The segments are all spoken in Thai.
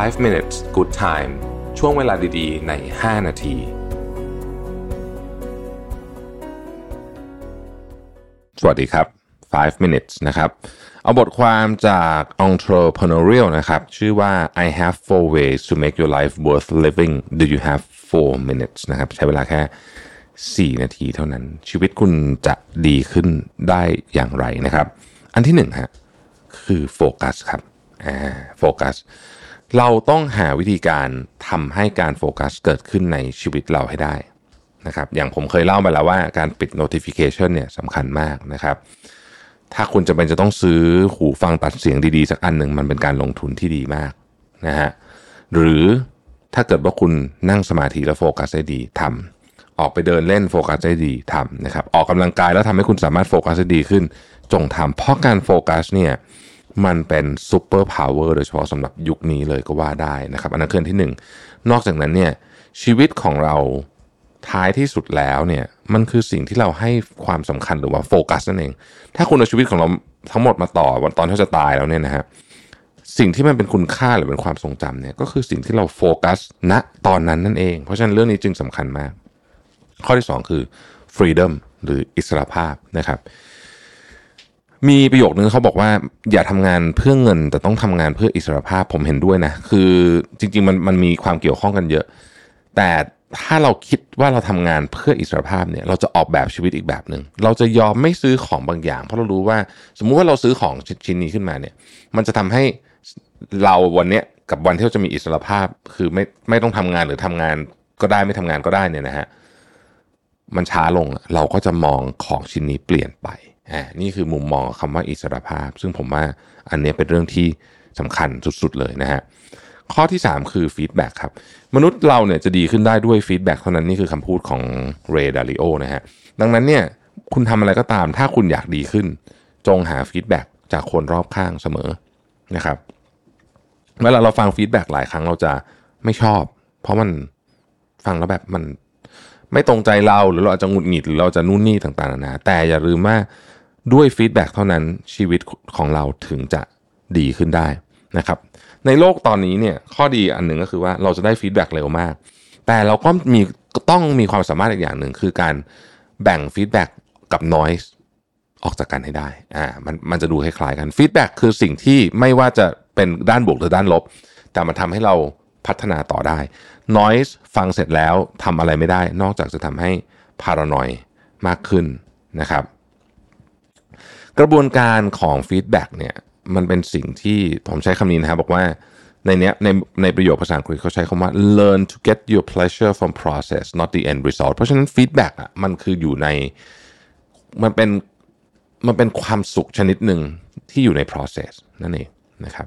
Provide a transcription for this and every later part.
5 minutes good time ช่วงเวลาดีๆ ใน 5 นาที สวัสดีครับ 5 minutes นะครับ เอาบทความจาก entrepreneurial นะครับ ชื่อว่า I have four ways to make your life worth living do you have four minutes นะครับ ใช้เวลาแค่ 4 นาทีเท่านั้น ชีวิตคุณจะดีขึ้นได้อย่างไรนะครับ อันที่หนึ่งฮะคือโฟกัสครับโฟกัส เราต้องหาวิธีการทำให้การโฟกัสเกิดขึ้นในชีวิตเราให้ได้นะครับ อย่างผมเคยเล่าไปแล้วว่าการปิด notification เนี่ยสำคัญมากนะครับ ถ้าคุณจะเป็นจะต้องซื้อหูฟังตัดเสียงดีๆ สักอันหนึ่งมันเป็นการลงทุนที่ดีมากนะฮะ หรือถ้าเกิดว่าคุณนั่งสมาธิแล้วโฟกัสได้ดีทำออกไปเดินเล่นโฟกัสได้ดีทำนะครับ ออกกำลังกายแล้วทำให้คุณสามารถโฟกัสได้ดีขึ้น จงทำเพราะการโฟกัสเนี่ย มันเป็น superpower โดยเฉพาะสำหรับยุคนี้เลยก็ว่าได้นะครับ อันนั้นคืออันที่หนึ่งนอกจากนั้นเนี่ยชีวิตของเราท้ายที่สุดแล้วเนี่ยมันคือสิ่งที่เราให้ความสำคัญหรือว่าโฟกัสนั่นเอง ถ้าคุณเอาชีวิตของเราทั้งหมดมาต่อวันตอนที่จะตายแล้วเนี่ยนะฮะสิ่งที่มันเป็นคุณค่าหรือเป็นความทรงจำเนี่ยก็คือสิ่งที่เราโฟกัสณตอนนั้นนั่นเอง เพราะฉะนั้นเรื่องนี้จึงสำคัญมาก ข้อที่ 2 คือ freedom หรืออิสรภาพนะครับ มีประโยคนึงเขาบอกว่าอย่าทำงานเพื่อเงิน แต่ต้องทำงานเพื่ออิสรภาพผมเห็นด้วยนะ คือจริง ๆ มันมันมีความเกี่ยวข้องกันเยอะ แต่ถ้าเราคิดว่าเราทำงานเพื่ออิสรภาพเนี่ย เราจะออกแบบชีวิตอีกแบบหนึ่งเราจะยอมไม่ซื้อของบางอย่าง เพราะเรารู้ว่าสมมุติว่าเราซื้อของชิ้นนี้ขึ้นมาเนี่ย มันจะทำให้เราวันเนี้ยกับวันที่เราจะมีอิสรภาพ คือไม่ไม่ต้องทำงานหรือทำงานก็ได้ไม่ทำงานก็ได้เนี่ยนะฮะมันช้าลงเราก็จะมองของชิ้นนี้เปลี่ยนไป อ่านี่คือมุมมองคำว่าอิสรภาพ ซึ่งผมว่าอันนี้เป็นเรื่องที่สำคัญสุดๆเลยนะฮะข้อที่ 3 คือ feedback ครับ มนุษย์เราเนี่ยจะดีขึ้นได้ด้วย feedback เท่านั้นนี่คือคำพูดของเรย์ ดาลิโอนะฮะดังนั้นเนี่ยคุณทำอะไรก็ตาม ถ้าคุณอยากดีขึ้น จงหา feedback จากคนรอบข้างเสมอนะครับเวลาเราฟัง feedback หลายครั้งเราจะไม่ชอบ เพราะมันฟังแล้วแบบมัน ไม่ตรงใจเราหรือเราอาจจะหงุดหงิดหรือเราจะนู่นนี่ต่างๆนานาแต่อย่าลืมว่าด้วย feedback เท่านั้นชีวิตของเราถึงจะดีขึ้นได้นะครับ ในโลกตอนนี้เนี่ยข้อดีอันหนึ่งก็คือว่าเราจะได้ feedback เร็วมาก แต่เราก็มีต้องมีความสามารถอีกอย่างหนึ่งคือการแบ่ง feedback กับ noiseออกจากกันให้ได้ อ่า มันมันจะดูคล้ายๆกัน feedback คือสิ่งที่ไม่ว่าจะเป็นด้านบวกหรือด้านลบ แต่มันทำให้เรา พัฒนาต่อได้ noise ฟังเสร็จแล้วทำอะไรไม่ได้ นอกจากจะทำให้ paranoid มากขึ้นนะครับ กระบวนการของ feedback เนี่ยมันเป็นสิ่งที่ผมใช้คำนี้นะครับบอกว่าในเนี้ยในในประโยคภาษาอังกฤษเขาใช้คำว่า learn to get your pleasure from process not the end result เพราะฉะนั้น feedback อะมันคืออยู่ในมันเป็นมันเป็นความสุขชนิดหนึ่งที่อยู่ใน process นั่นเองนะครับ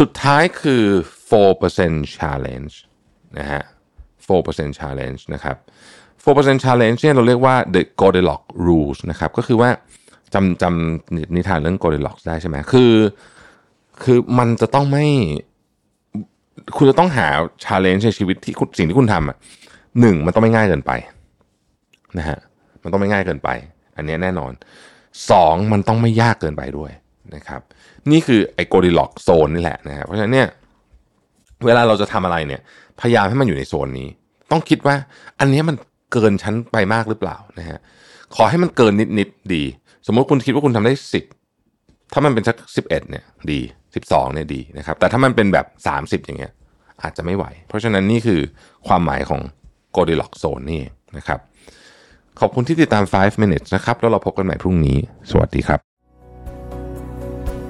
สุดท้ายคือ 4% challenge นะฮะ 4% challenge นะครับ4% challenge เนี่ยเราเรียกว่า the Goldilocks rules นะครับ ก็คือว่าจำจำนิทานเรื่อง Goldilocks ได้ใช่ไหมคือ คือมันจะต้องไม่ คุณจะต้องหา challenge ในชีวิตที่สิ่งที่คุณทำอะหนึ่งมันต้องไม่ง่ายเกินไปนะฮะ มันต้องไม่ง่ายเกินไป อันนี้แน่นอนสองมันต้องไม่ยากเกินไปด้วย นะครับ นี่คือไอ้ Goldilocks โซนนี่แหละนะครับเพราะฉะนั้นเนี่ยเวลาเราจะทำอะไรเนี่ย พยายามให้มันอยู่ในโซนนี้ ต้องคิดว่าอันนี้มันเกินชั้นไปมากหรือเปล่านะฮะขอให้มันเกินนิดๆดี สมมติคุณคิดว่าคุณทำได้สิบถ้ามันเป็นสักสิบเอ็ดเนี่ยดีสิบสองเนี่ยดีนะครับแต่ถ้ามันเป็นแบบสามสิบอย่างเงี้ยอาจจะไม่ไหว เพราะฉะนั้นนี่คือความหมายของ Goldilocks Zone นี่นะครับ ขอบคุณที่ติดตาม 5 minutes นะครับ แล้วเราพบกันใหม่พรุ่งนี้ สวัสดีครับ